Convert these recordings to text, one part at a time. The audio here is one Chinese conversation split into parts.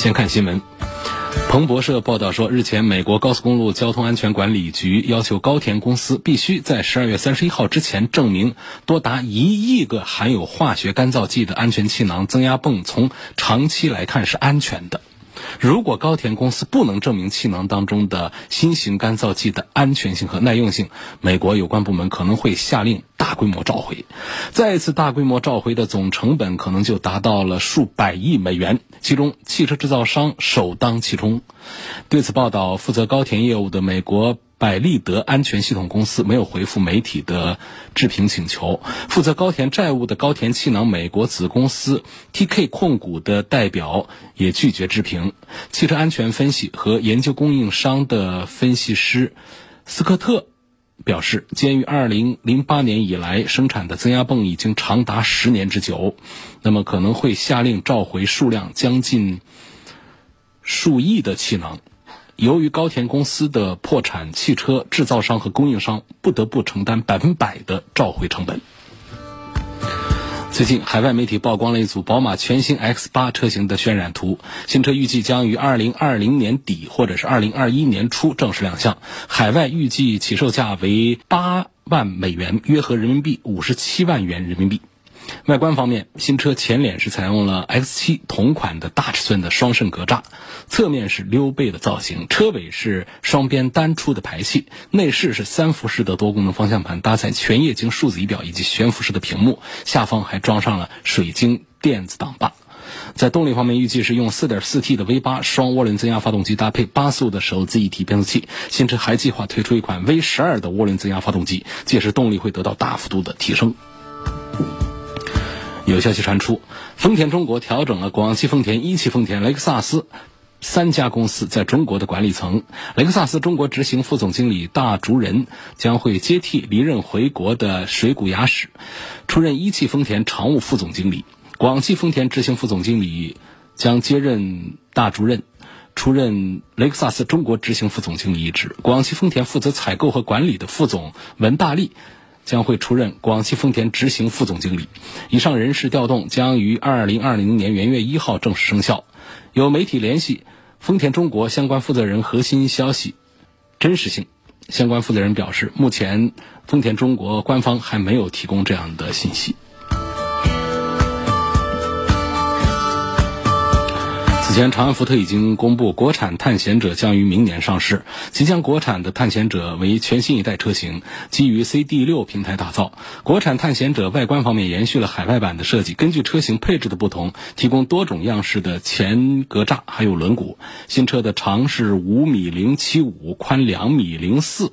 先看新闻。彭博社报道说，日前，美国高速公路交通安全管理局要求高田公司必须在十二月三十一号之前证明，多达一亿个含有化学干燥剂的安全气囊增压泵从长期来看是安全的。如果高田公司不能证明气囊当中的新型干燥剂的安全性和耐用性，美国有关部门可能会下令大规模召回。再一次大规模召回的总成本可能就达到了数百亿美元，其中汽车制造商首当其冲。对此报道，负责高田业务的美国。百利德安全系统公司没有回复媒体的置评请求。负责高田债务的高田气囊美国子公司 TK 控股的代表也拒绝置评。汽车安全分析和研究供应商的分析师斯科特表示，鉴于2008年以来生产的增压泵已经长达十年之久，那么可能会下令召回数量将近数亿的气囊。由于高田公司的破产，汽车制造商和供应商不得不承担百分百的召回成本。最近，海外媒体曝光了一组宝马全新 X 八车型的渲染图，新车预计将于二零二零年底或者是二零二一年初正式亮相，海外预计起售价为八万美元，约合人民币五十七万元人民币。外观方面，新车前脸是采用了 X7 同款的大尺寸的双肾格栅，侧面是溜背的造型，车尾是双边单出的排气，内饰是三辐式的多功能方向盘，搭载全液晶数字仪表以及悬浮式的屏幕，下方还装上了水晶电子挡把。在动力方面，预计是用 4.4T 的 V8 双涡轮增压发动机搭配八速的手自一体变速器。新车还计划推出一款 V12 的涡轮增压发动机，届时动力会得到大幅度的提升。有消息传出，丰田中国调整了广汽丰田、一汽丰田、雷克萨斯三家公司在中国的管理层。雷克萨斯中国执行副总经理大竹仁将会接替离任回国的水谷雅史，出任一汽丰田常务副总经理。广汽丰田执行副总经理将接任大竹任，出任雷克萨斯中国执行副总经理一职。广汽丰田负责采购和管理的副总文大力。将会出任广汽丰田执行副总经理。以上人事调动将于二零二零年元月一号正式生效。有媒体联系丰田中国相关负责人核心消息真实性，相关负责人表示，目前丰田中国官方还没有提供这样的信息。此前，长安福特已经公布，国产探险者将于明年上市。即将国产的探险者为全新一代车型，基于 CD 六平台打造。国产探险者外观方面延续了海外版的设计，根据车型配置的不同，提供多种样式的前格栅，还有轮毂。新车的长是五米零七五，宽两米零四，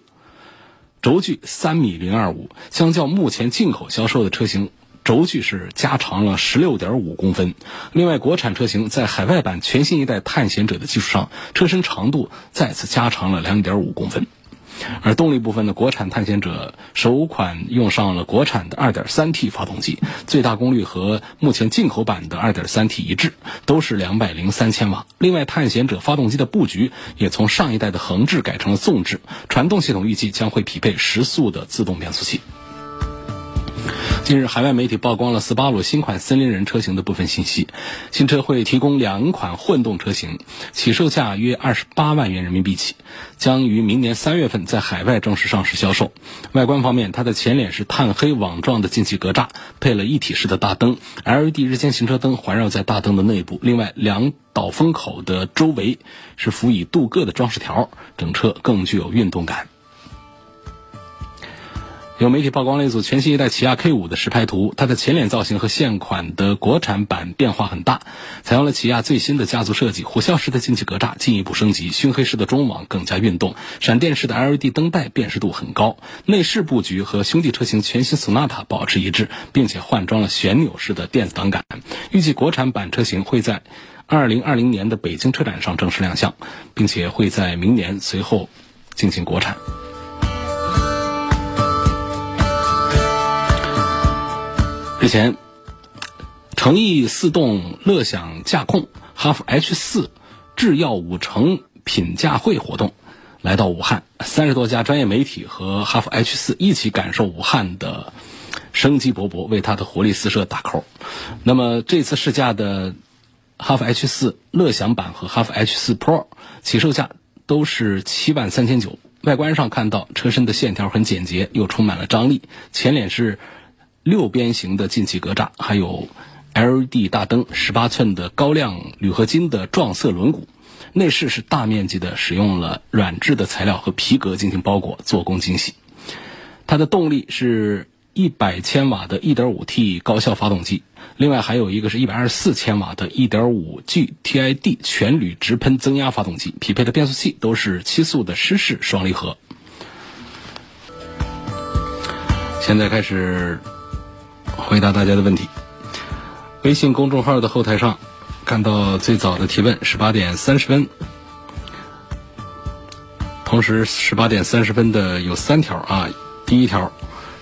轴距三米零二五。相较目前进口销售的车型。轴距是加长了十六点五公分，另外国产车型在海外版全新一代探险者的基础上，车身长度再次加长了两点五公分。而动力部分呢，国产探险者首款用上了国产的二点三 T 发动机，最大功率和目前进口版的二点三 T 一致，都是两百零三千瓦。另外，探险者发动机的布局也从上一代的横置改成了纵置，传动系统预计将会匹配十速的自动变速器。近日，海外媒体曝光了斯巴鲁新款森林人车型的部分信息。新车会提供两款混动车型，起售价约二十八万元人民币起，将于明年三月份在海外正式上市销售。外观方面，它的前脸是碳黑网状的进气格栅，配了一体式的大灯，LED 日间行车灯环绕在大灯的内部。另外，两导风口的周围是辅以镀铬的装饰条，整车更具有运动感。有媒体曝光了一组全新一代起亚 K 五的实拍图，它的前脸造型和现款的国产版变化很大，采用了起亚最新的家族设计，虎啸式的进气格栅进一步升级，熏黑式的中网更加运动，闪电式的 LED 灯带辨识度很高。内饰布局和兄弟车型全新 Sonata 保持一致，并且换装了旋钮式的电子档杆。预计国产版车型会在二零二零年的北京车展上正式亮相，并且会在明年随后进行国产。日前，诚意四动乐享驾控哈弗 H 四制药五成品驾会活动来到武汉，三十多家专业媒体和哈弗 H 四一起感受武汉的生机勃勃，为它的活力四射打 call。那么这次试驾的哈弗 H 四乐享版和哈弗 H 四 Pro 起售价都是七万三千九。外观上看到车身的线条很简洁，又充满了张力，前脸是。六边形的进气格栅，还有 LED 大灯，十八寸的高亮铝合金的撞色轮毂，内饰是大面积的使用了软质的材料和皮革进行包裹，做工精细。它的动力是一百千瓦的 1.5T 高效发动机，另外还有一个是一百二十四千瓦的 1.5G TID 全铝直喷增压发动机，匹配的变速器都是七速的湿式双离合。现在开始。回答大家的问题。微信公众号的后台上看到最早的提问，十八点三十分。同时，十八点三十分的有三条啊。第一条，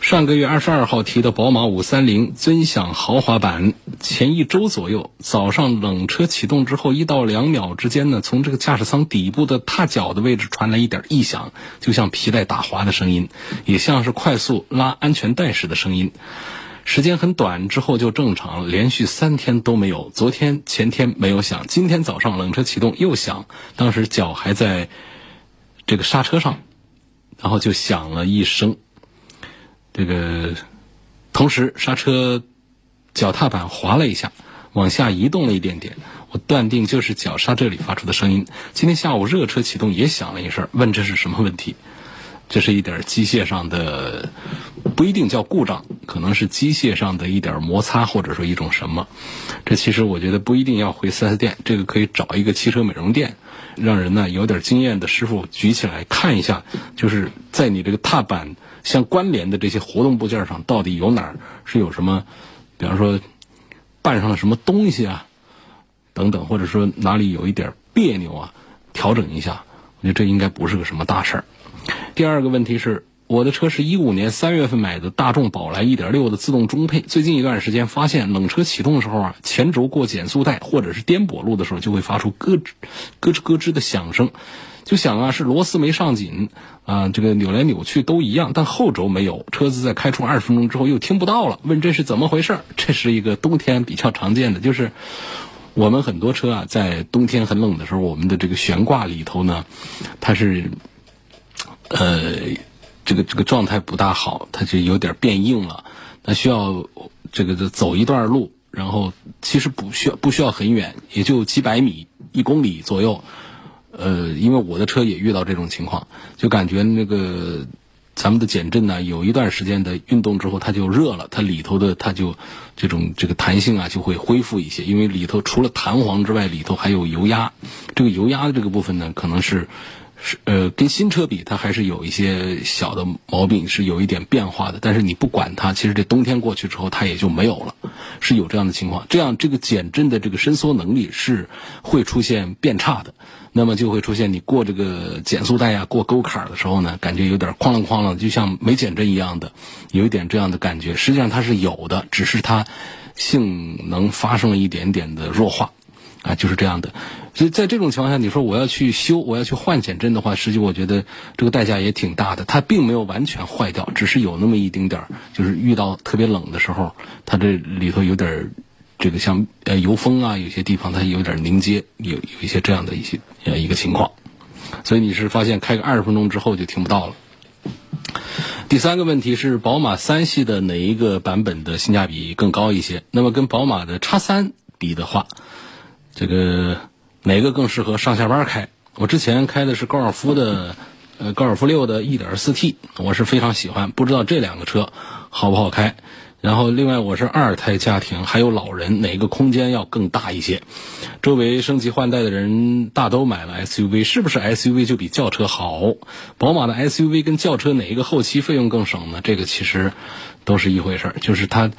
上个月二十二号提的宝马五三零尊享豪华版，前一周左右早上冷车启动之后，一到两秒之间呢，从这个驾驶舱底部的踏脚的位置传来一点异响，就像皮带打滑的声音，也像是快速拉安全带时的声音。时间很短，之后就正常了，连续三天都没有。昨天、前天没有响，今天早上冷车启动又响，当时脚还在这个刹车上，然后就响了一声。这个同时刹车脚踏板滑了一下，往下移动了一点点，我断定就是脚刹这里发出的声音。今天下午热车启动也响了一声，问这是什么问题？这是一点机械上的，不一定叫故障，可能是机械上的一点摩擦，或者说一种什么。这其实我觉得不一定要回 4S 店，这个可以找一个汽车美容店，让人呢有点经验的师傅举起来看一下，就是在你这个踏板相关联的这些活动部件上，到底有哪儿是有什么，比方说绊上了什么东西啊，等等，或者说哪里有一点别扭啊，调整一下。我觉得这应该不是个什么大事儿。第二个问题是，我的车是一五年三月份买的大众宝来一点六的自动中配，最近一段时间发现冷车启动的时候啊，前轴过减速带或者是颠簸路的时候，就会发出咯吱咯吱咯吱的响声，就想啊是螺丝没上紧啊，这个扭来扭去都一样，但后轴没有，车子在开出二十分钟之后又听不到了，问这是怎么回事？这是一个冬天比较常见的，就是我们很多车啊，在冬天很冷的时候，我们的这个悬挂里头呢，它是。呃，这个这个状态不大好，它就有点变硬了。那需要这个走一段路，然后其实不需要不需要很远，也就几百米、一公里左右。呃，因为我的车也遇到这种情况，就感觉那个咱们的减震呢，有一段时间的运动之后，它就热了，它里头的它就这种这个弹性啊就会恢复一些，因为里头除了弹簧之外，里头还有油压。这个油压的这个部分呢，可能是。是呃，跟新车比，它还是有一些小的毛病，是有一点变化的。但是你不管它，其实这冬天过去之后，它也就没有了，是有这样的情况。这样这个减震的这个伸缩能力是会出现变差的，那么就会出现你过这个减速带呀、过沟坎的时候呢，感觉有点哐啷哐啷，就像没减震一样的，有一点这样的感觉。实际上它是有的，只是它性能发生了一点点的弱化。啊，就是这样的，所以在这种情况下，你说我要去修，我要去换减震的话，实际我觉得这个代价也挺大的。它并没有完全坏掉，只是有那么一丁点儿，就是遇到特别冷的时候，它这里头有点儿这个像呃油封啊，有些地方它有点凝结，有有一些这样的一些呃一个情况。所以你是发现开个二十分钟之后就听不到了。第三个问题是，宝马三系的哪一个版本的性价比更高一些？那么跟宝马的叉三比的话。这个哪个更适合上下班开？我之前开的是高尔夫的呃，高尔夫六的 1.4T，我是非常喜欢，不知道这两个车好不好开。然后，另外我是二胎家庭，还有老人，哪个空间要更大一些？周围升级换代的人大都买了 SUV，是不是 SUV 就比轿车好？宝马的 SUV 跟轿车哪一个后期费用更省呢？这个其实都是一回事儿，就是它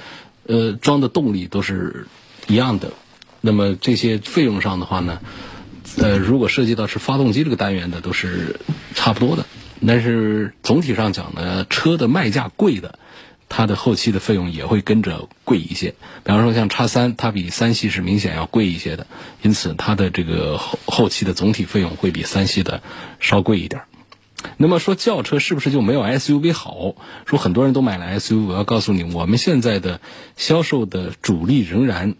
呃装的动力都是一样的。那么这些费用上的话呢，呃，如果涉及到是发动机这个单元的，都是差不多的。但是总体上讲呢，车的卖价贵的。它的后期的费用也会跟着贵一些，比方说像叉三，它比三系是明显要贵一些的，因此它的这个后后期的总体费用会比三系的稍贵一点。那么说轿车是不是就没有 SUV 好？说很多人都买了 SUV，我要告诉你，我们现在的销售的主力仍然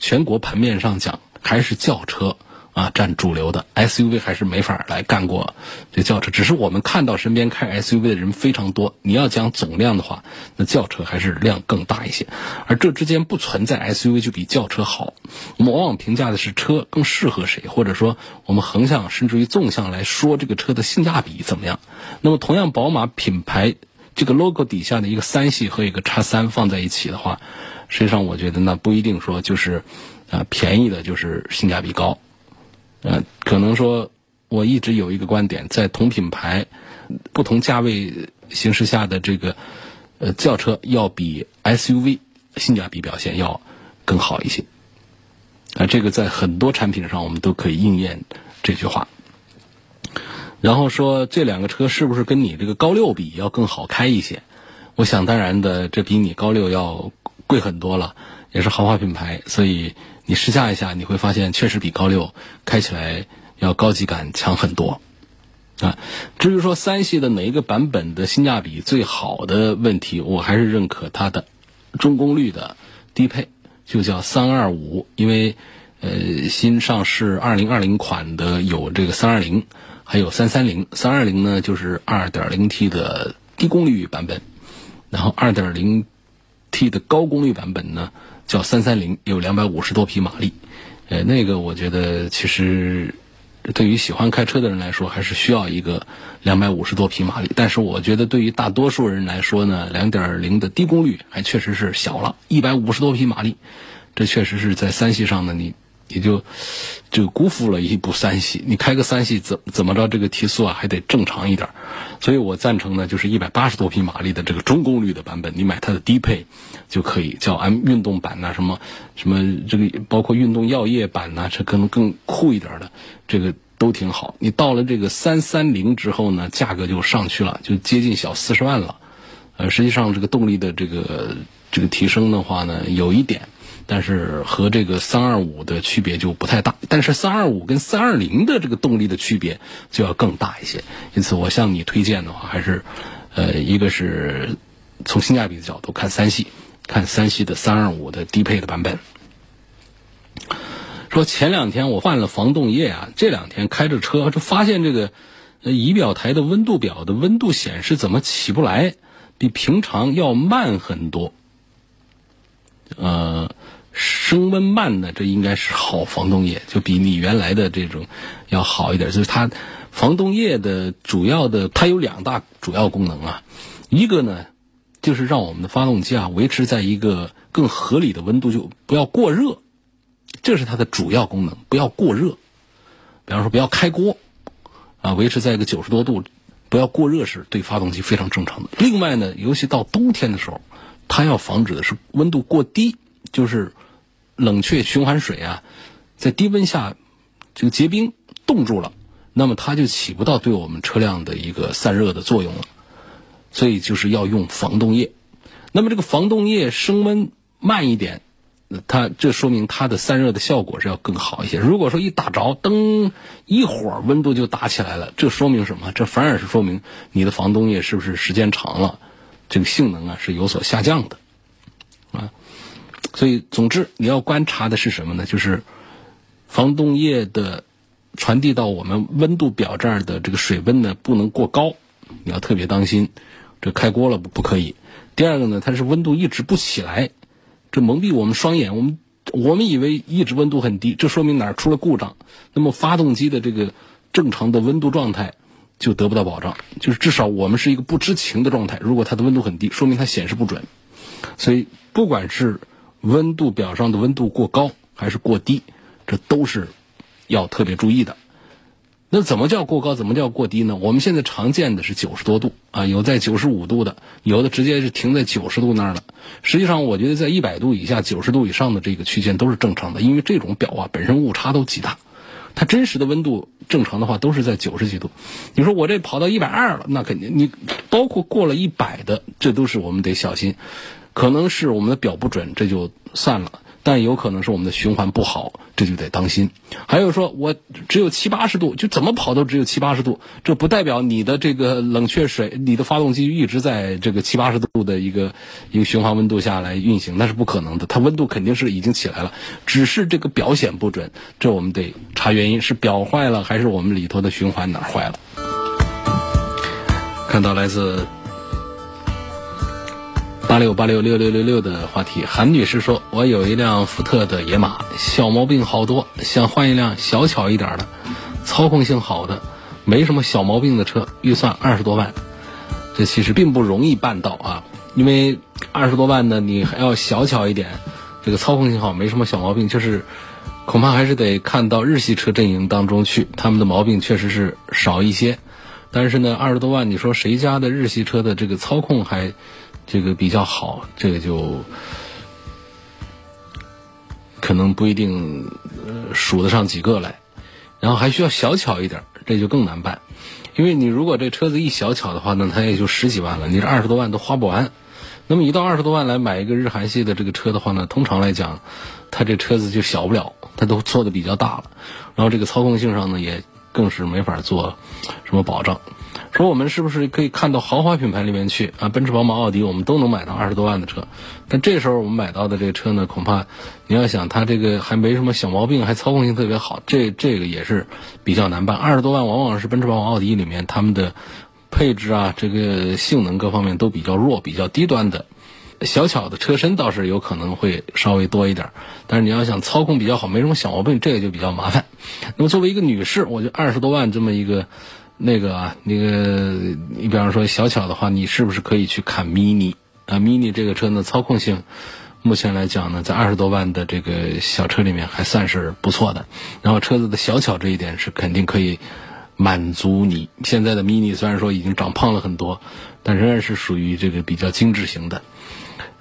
全国盘面上讲还是轿车。啊，占主流的 SUV 还是没法来干过这轿车，只是我们看到身边开 SUV 的人非常多。你要讲总量的话，那轿车还是量更大一些。而这之间不存在 SUV 就比轿车好，我们往往评价的是车更适合谁，或者说我们横向甚至于纵向来说这个车的性价比怎么样。那么同样，宝马品牌这个 logo 底下的一个三系和一个叉三放在一起的话，实际上我觉得那不一定说就是啊便宜的就是性价比高。呃，可能说，我一直有一个观点，在同品牌、不同价位形势下的这个呃轿车，要比 SUV 性价比表现要更好一些。啊，这个在很多产品上我们都可以应验这句话。然后说这两个车是不是跟你这个高六比要更好开一些？我想当然的，这比你高六要贵很多了，也是豪华品牌，所以。你试驾一下，你会发现确实比高六开起来要高级感强很多，啊，至于说三系的哪一个版本的性价比最好的问题，我还是认可它的中功率的低配，就叫三二五，因为呃新上市二零二零款的有这个三二零，还有三三零，三二零呢就是二点零 T 的低功率版本，然后二点零 T 的高功率版本呢。叫三三零有两百五十多匹马力，呃，那个我觉得其实对于喜欢开车的人来说，还是需要一个两百五十多匹马力。但是我觉得对于大多数人来说呢，两点零的低功率还确实是小了，一百五十多匹马力，这确实是在三系上呢，你。也就就辜负了一部三系，你开个三系怎怎么着，这个提速啊还得正常一点，所以我赞成呢，就是一百八十多匹马力的这个中功率的版本，你买它的低配就可以，叫 M 运动版呐，什么什么这个包括运动药业版呐，这可能更酷一点的，这个都挺好。你到了这个三三零之后呢，价格就上去了，就接近小四十万了。呃，实际上这个动力的这个这个提升的话呢，有一点。但是和这个三二五的区别就不太大，但是三二五跟三二零的这个动力的区别就要更大一些。因此，我向你推荐的话，还是，呃，一个是从性价比的角度看三系，看三系的三二五的低配的版本。说前两天我换了防冻液啊，这两天开着车就发现这个仪表台的温度表的温度显示怎么起不来，比平常要慢很多。呃。升温慢呢，这应该是好防冻液，就比你原来的这种要好一点。就是它防冻液的主要的，它有两大主要功能啊。一个呢，就是让我们的发动机啊维持在一个更合理的温度，就不要过热，这是它的主要功能，不要过热。比方说，不要开锅啊，维持在一个九十多度，不要过热是对发动机非常正常的。另外呢，尤其到冬天的时候，它要防止的是温度过低，就是。冷却循环水啊，在低温下这个结冰冻住了，那么它就起不到对我们车辆的一个散热的作用了。所以就是要用防冻液。那么这个防冻液升温慢一点，它这说明它的散热的效果是要更好一些。如果说一打着灯一会儿温度就打起来了，这说明什么？这反而是说明你的防冻液是不是时间长了，这个性能啊是有所下降的啊。所以，总之你要观察的是什么呢？就是防冻液的传递到我们温度表这儿的这个水温呢，不能过高，你要特别当心，这开锅了不不可以。第二个呢，它是温度一直不起来，这蒙蔽我们双眼，我们我们以为一直温度很低，这说明哪儿出了故障。那么发动机的这个正常的温度状态，就得不到保障，就是至少我们是一个不知情的状态。如果它的温度很低，说明它显示不准。所以，不管是温度表上的温度过高还是过低，这都是要特别注意的。那怎么叫过高？怎么叫过低呢？我们现在常见的是九十多度啊，有在九十五度的，有的直接是停在九十度那儿了。实际上，我觉得在一百度以下、九十度以上的这个区间都是正常的，因为这种表啊本身误差都极大。它真实的温度正常的话都是在九十几度。你说我这跑到一百二了，那肯定你包括过了一百的，这都是我们得小心。可能是我们的表不准，这就算了。但有可能是我们的循环不好，这就得当心。还有说，我只有七八十度，就怎么跑都只有七八十度，这不代表你的这个冷却水，你的发动机一直在这个七八十度的一个一个循环温度下来运行，那是不可能的。它温度肯定是已经起来了，只是这个表显不准，这我们得查原因，是表坏了还是我们里头的循环哪坏了？看到来自。八六八六六六六六的话题，韩女士说：“我有一辆福特的野马，小毛病好多，想换一辆小巧一点的，操控性好的，没什么小毛病的车，预算二十多万。这其实并不容易办到啊，因为二十多万呢，你还要小巧一点，这个操控性好，没什么小毛病，就是恐怕还是得看到日系车阵营当中去，他们的毛病确实是少一些。但是呢，二十多万，你说谁家的日系车的这个操控还？”这个比较好，这个就可能不一定数得上几个来，然后还需要小巧一点，这就更难办。因为你如果这车子一小巧的话呢，它也就十几万了，你这二十多万都花不完。那么一到二十多万来买一个日韩系的这个车的话呢，通常来讲，它这车子就小不了，它都做的比较大了，然后这个操控性上呢，也更是没法做什么保障。说我们是不是可以看到豪华品牌里面去啊？奔驰、宝马、奥迪，我们都能买到二十多万的车。但这时候我们买到的这个车呢，恐怕你要想它这个还没什么小毛病，还操控性特别好，这这个也是比较难办。二十多万往往是奔驰、宝马、奥迪里面他们的配置啊，这个性能各方面都比较弱、比较低端的。小巧的车身倒是有可能会稍微多一点，但是你要想操控比较好，没什么小毛病，这个就比较麻烦。那么作为一个女士，我觉得二十多万这么一个。那个啊，那个你比方说小巧的话，你是不是可以去看 mini 啊？mini 这个车呢，操控性目前来讲呢，在二十多万的这个小车里面还算是不错的。然后车子的小巧这一点是肯定可以满足你。现在的 mini 虽然说已经长胖了很多，但仍然是属于这个比较精致型的。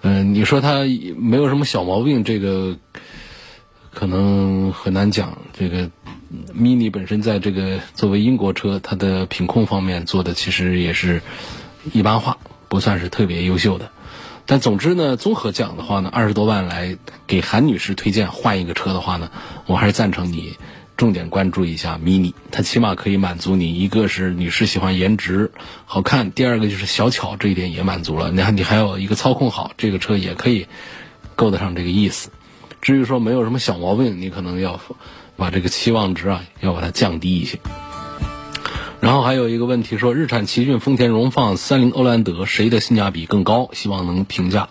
嗯，你说它没有什么小毛病，这个可能很难讲。这个。Mini 本身在这个作为英国车，它的品控方面做的其实也是一般化，不算是特别优秀的。但总之呢，综合讲的话呢，二十多万来给韩女士推荐换一个车的话呢，我还是赞成你重点关注一下 Mini，它起码可以满足你一个是女士喜欢颜值好看，第二个就是小巧这一点也满足了。你看你还有一个操控好，这个车也可以够得上这个意思。至于说没有什么小毛病，你可能要。把这个期望值啊，要把它降低一些。然后还有一个问题说，日产奇骏、丰田荣放、三菱欧蓝德谁的性价比更高？希望能评价。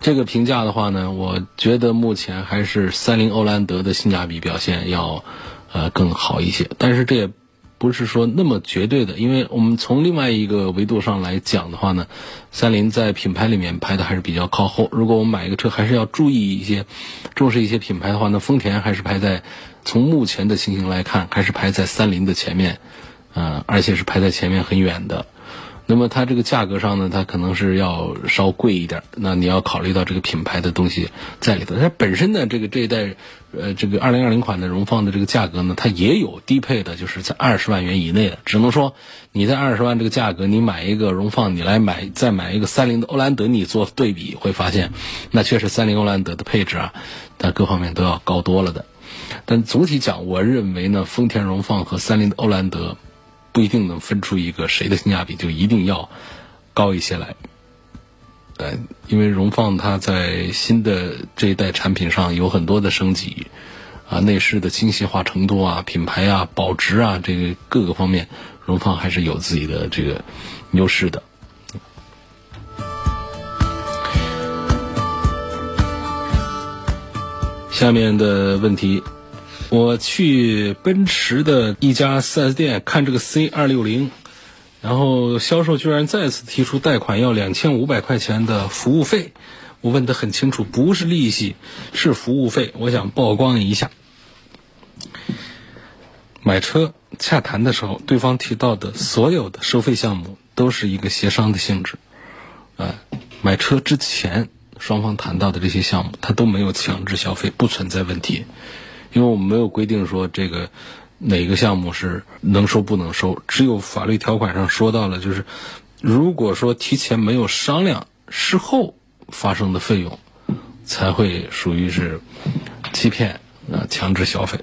这个评价的话呢，我觉得目前还是三菱欧蓝德的性价比表现要呃更好一些。但是这也不是说那么绝对的，因为我们从另外一个维度上来讲的话呢，三菱在品牌里面排的还是比较靠后。如果我们买一个车，还是要注意一些，重视一些品牌的话，那丰田还是排在。从目前的情形来看，还是排在三菱的前面，呃，而且是排在前面很远的。那么它这个价格上呢，它可能是要稍贵一点。那你要考虑到这个品牌的东西在里头。它本身呢，这个这一代，呃，这个二零二零款的荣放的这个价格呢，它也有低配的，就是在二十万元以内的。只能说你在二十万这个价格，你买一个荣放，你来买再买一个三菱的欧蓝德，你做对比会发现，那确实三菱欧蓝德的配置啊，它各方面都要高多了的。但总体讲，我认为呢，丰田荣放和三菱的欧蓝德不一定能分出一个谁的性价比就一定要高一些来。呃，因为荣放它在新的这一代产品上有很多的升级，啊，内饰的精细化程度啊，品牌啊，保值啊，这个各个方面，荣放还是有自己的这个优势的。下面的问题，我去奔驰的一家 4S 店看这个 C 二六零，然后销售居然再次提出贷款要两千五百块钱的服务费，我问得很清楚，不是利息，是服务费。我想曝光一下。买车洽谈的时候，对方提到的所有的收费项目都是一个协商的性质。啊，买车之前双方谈到的这些项目，他都没有强制消费，不存在问题，因为我们没有规定说这个。哪个项目是能收不能收？只有法律条款上说到了，就是如果说提前没有商量，事后发生的费用才会属于是欺骗啊，强制消费。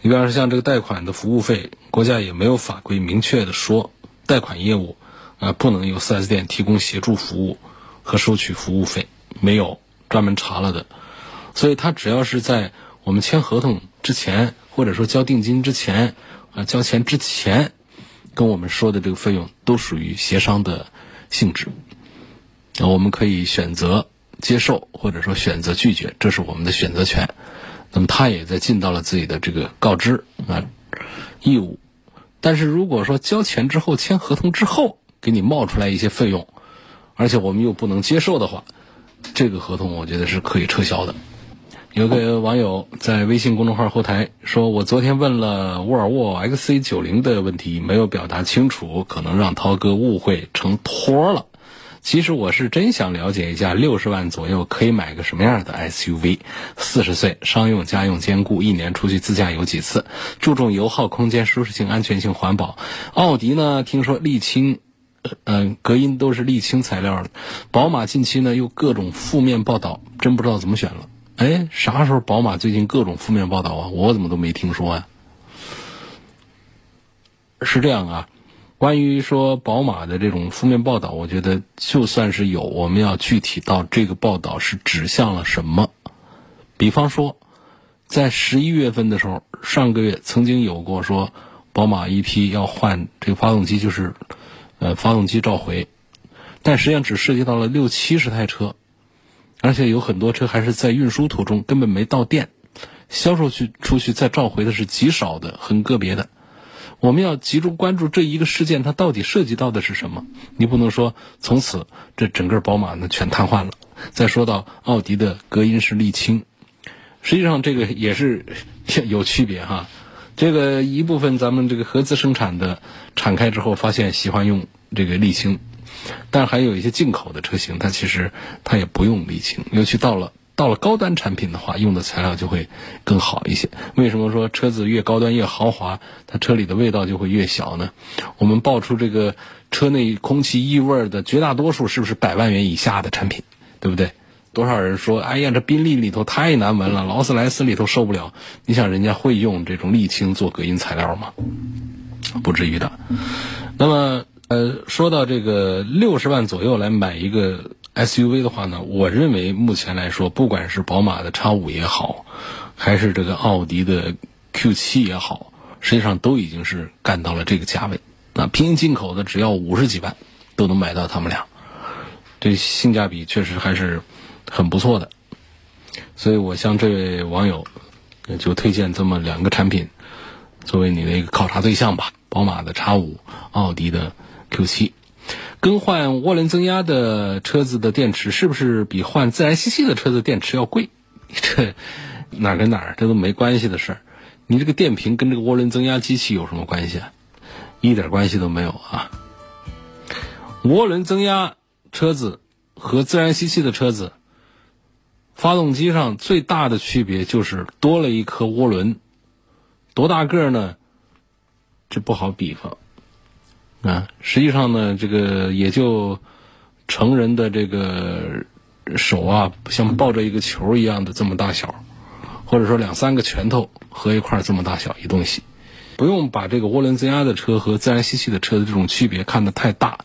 你比方说像这个贷款的服务费，国家也没有法规明确的说贷款业务啊不能由 4S 店提供协助服务和收取服务费，没有专门查了的。所以他只要是在我们签合同之前。或者说交定金之前，啊，交钱之前，跟我们说的这个费用都属于协商的性质，那我们可以选择接受，或者说选择拒绝，这是我们的选择权。那么他也在尽到了自己的这个告知啊义务。但是如果说交钱之后签合同之后给你冒出来一些费用，而且我们又不能接受的话，这个合同我觉得是可以撤销的。有个网友在微信公众号后台说：“我昨天问了沃尔沃 XC90 的问题，没有表达清楚，可能让涛哥误会成托了。其实我是真想了解一下，六十万左右可以买个什么样的 SUV？四十岁，商用家用兼顾，一年出去自驾游几次？注重油耗、空间、舒适性、安全性、环保。奥迪呢？听说沥青，嗯，隔音都是沥青材料的。宝马近期呢又各种负面报道，真不知道怎么选了。”哎，啥时候宝马最近各种负面报道啊？我怎么都没听说呀？是这样啊，关于说宝马的这种负面报道，我觉得就算是有，我们要具体到这个报道是指向了什么。比方说，在十一月份的时候，上个月曾经有过说宝马一批要换这个发动机，就是呃发动机召回，但实际上只涉及到了六七十台车。而且有很多车还是在运输途中，根本没到店，销售去出去再召回的是极少的，很个别的。我们要集中关注这一个事件，它到底涉及到的是什么？你不能说从此这整个宝马呢全瘫痪了。再说到奥迪的隔音是沥青，实际上这个也是 有区别哈。这个一部分咱们这个合资生产的敞开之后，发现喜欢用这个沥青。但还有一些进口的车型，它其实它也不用沥青，尤其到了到了高端产品的话，用的材料就会更好一些。为什么说车子越高端越豪华，它车里的味道就会越小呢？我们爆出这个车内空气异味的绝大多数是不是百万元以下的产品，对不对？多少人说，哎呀，这宾利里头太难闻了，劳斯莱斯里头受不了。你想人家会用这种沥青做隔音材料吗？不至于的。那么。呃，说到这个六十万左右来买一个 SUV 的话呢，我认为目前来说，不管是宝马的 X 五也好，还是这个奥迪的 Q 七也好，实际上都已经是干到了这个价位。那平行进口的只要五十几万，都能买到他们俩，这性价比确实还是很不错的。所以我向这位网友就推荐这么两个产品，作为你的一个考察对象吧：宝马的 X 五，奥迪的。Q 七，更换涡轮增压的车子的电池是不是比换自然吸气的车子电池要贵？这哪跟哪儿？这都没关系的事儿。你这个电瓶跟这个涡轮增压机器有什么关系啊？一点关系都没有啊！涡轮增压车子和自然吸气的车子，发动机上最大的区别就是多了一颗涡轮，多大个呢？这不好比方。啊，实际上呢，这个也就成人的这个手啊，像抱着一个球一样的这么大小，或者说两三个拳头合一块这么大小一东西，不用把这个涡轮增压的车和自然吸气的车的这种区别看得太大。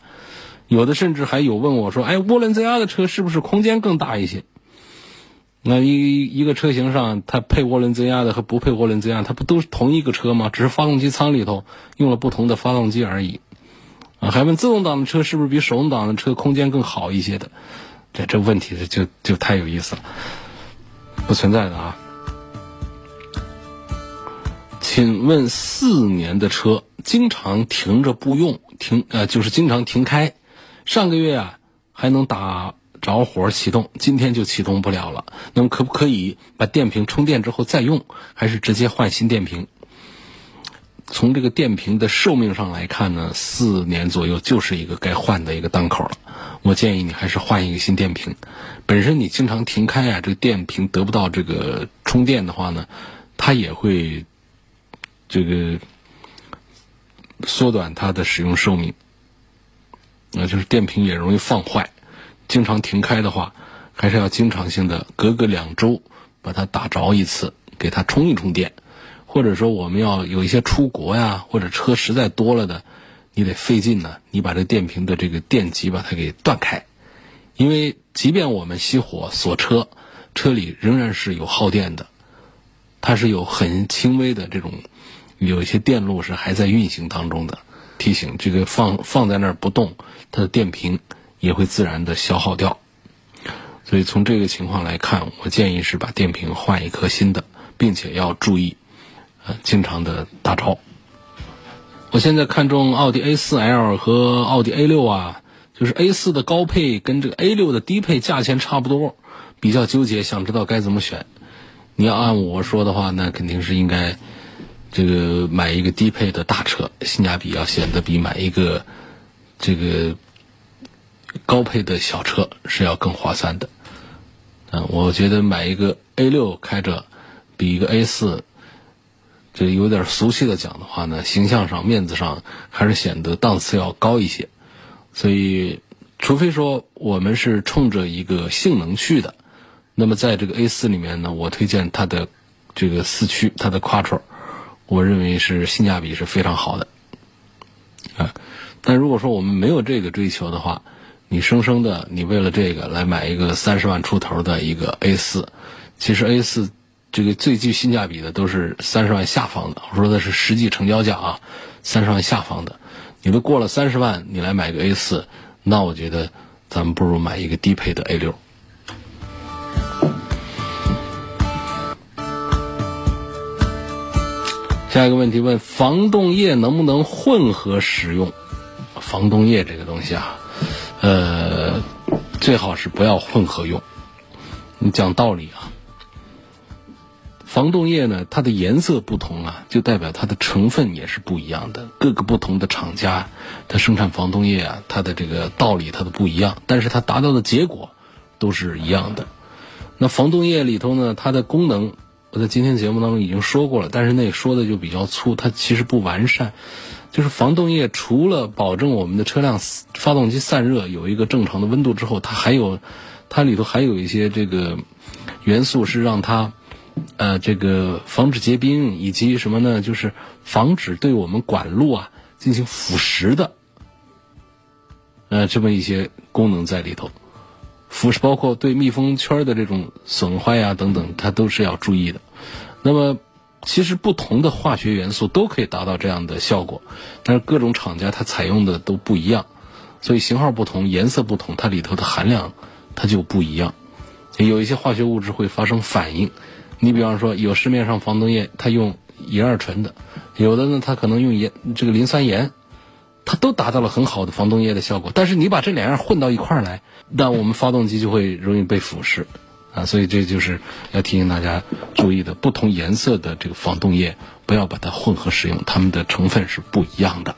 有的甚至还有问我说：“哎，涡轮增压的车是不是空间更大一些？”那一一个车型上，它配涡轮增压的和不配涡轮增压，它不都是同一个车吗？只是发动机舱里头用了不同的发动机而已。啊，还问自动挡的车是不是比手动挡的车空间更好一些的？这这问题就就太有意思了，不存在的啊。请问四年的车经常停着不用，停呃就是经常停开，上个月啊还能打着火启动，今天就启动不了了。那么可不可以把电瓶充电之后再用，还是直接换新电瓶？从这个电瓶的寿命上来看呢，四年左右就是一个该换的一个档口了。我建议你还是换一个新电瓶。本身你经常停开啊，这个电瓶得不到这个充电的话呢，它也会这个缩短它的使用寿命。那就是电瓶也容易放坏。经常停开的话，还是要经常性的隔个两周把它打着一次，给它充一充电。或者说我们要有一些出国呀，或者车实在多了的，你得费劲呢。你把这电瓶的这个电极把它给断开，因为即便我们熄火锁车，车里仍然是有耗电的，它是有很轻微的这种，有一些电路是还在运行当中的。提醒这个放放在那儿不动，它的电瓶也会自然的消耗掉。所以从这个情况来看，我建议是把电瓶换一颗新的，并且要注意。经常的大招。我现在看中奥迪 A4L 和奥迪 A6 啊，就是 A4 的高配跟这个 A6 的低配价钱差不多，比较纠结，想知道该怎么选。你要按我说的话，那肯定是应该这个买一个低配的大车，性价比要显得比买一个这个高配的小车是要更划算的。嗯，我觉得买一个 A6 开着比一个 A4。这有点俗气的讲的话呢，形象上、面子上还是显得档次要高一些。所以，除非说我们是冲着一个性能去的，那么在这个 A 四里面呢，我推荐它的这个四驱，它的 Quattro，我认为是性价比是非常好的。啊，但如果说我们没有这个追求的话，你生生的你为了这个来买一个三十万出头的一个 A 四，其实 A 四。这个最具性价比的都是三十万下方的，我说的是实际成交价啊，三十万下方的，你都过了三十万，你来买个 A 四，那我觉得咱们不如买一个低配的 A 六。下一个问题问防冻液能不能混合使用？防冻液这个东西啊，呃，最好是不要混合用。你讲道理啊。防冻液呢，它的颜色不同啊，就代表它的成分也是不一样的。各个不同的厂家，它生产防冻液啊，它的这个道理它都不一样，但是它达到的结果都是一样的。那防冻液里头呢，它的功能我在今天节目当中已经说过了，但是那说的就比较粗，它其实不完善。就是防冻液除了保证我们的车辆发动机散热有一个正常的温度之后，它还有它里头还有一些这个元素是让它。呃，这个防止结冰以及什么呢？就是防止对我们管路啊进行腐蚀的，呃，这么一些功能在里头。腐蚀包括对密封圈的这种损坏呀等等，它都是要注意的。那么，其实不同的化学元素都可以达到这样的效果，但是各种厂家它采用的都不一样，所以型号不同、颜色不同，它里头的含量它就不一样。有一些化学物质会发生反应。你比方说，有市面上防冻液，它用乙二醇的，有的呢，它可能用盐，这个磷酸盐，它都达到了很好的防冻液的效果。但是你把这两样混到一块儿来，那我们发动机就会容易被腐蚀，啊，所以这就是要提醒大家注意的，不同颜色的这个防冻液不要把它混合使用，它们的成分是不一样的。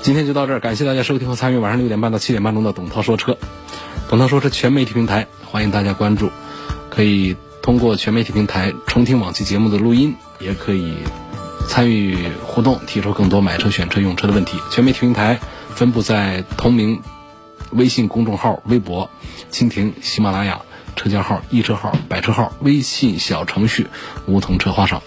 今天就到这儿，感谢大家收听和参与晚上六点半到七点半钟的董涛说车，董涛说车全媒体平台，欢迎大家关注，可以。通过全媒体平台重听往期节目的录音，也可以参与互动，提出更多买车、选车、用车的问题。全媒体平台分布在同名微信公众号、微博、蜻蜓、喜马拉雅、车架号、易车号、百车号、微信小程序梧桐车话上。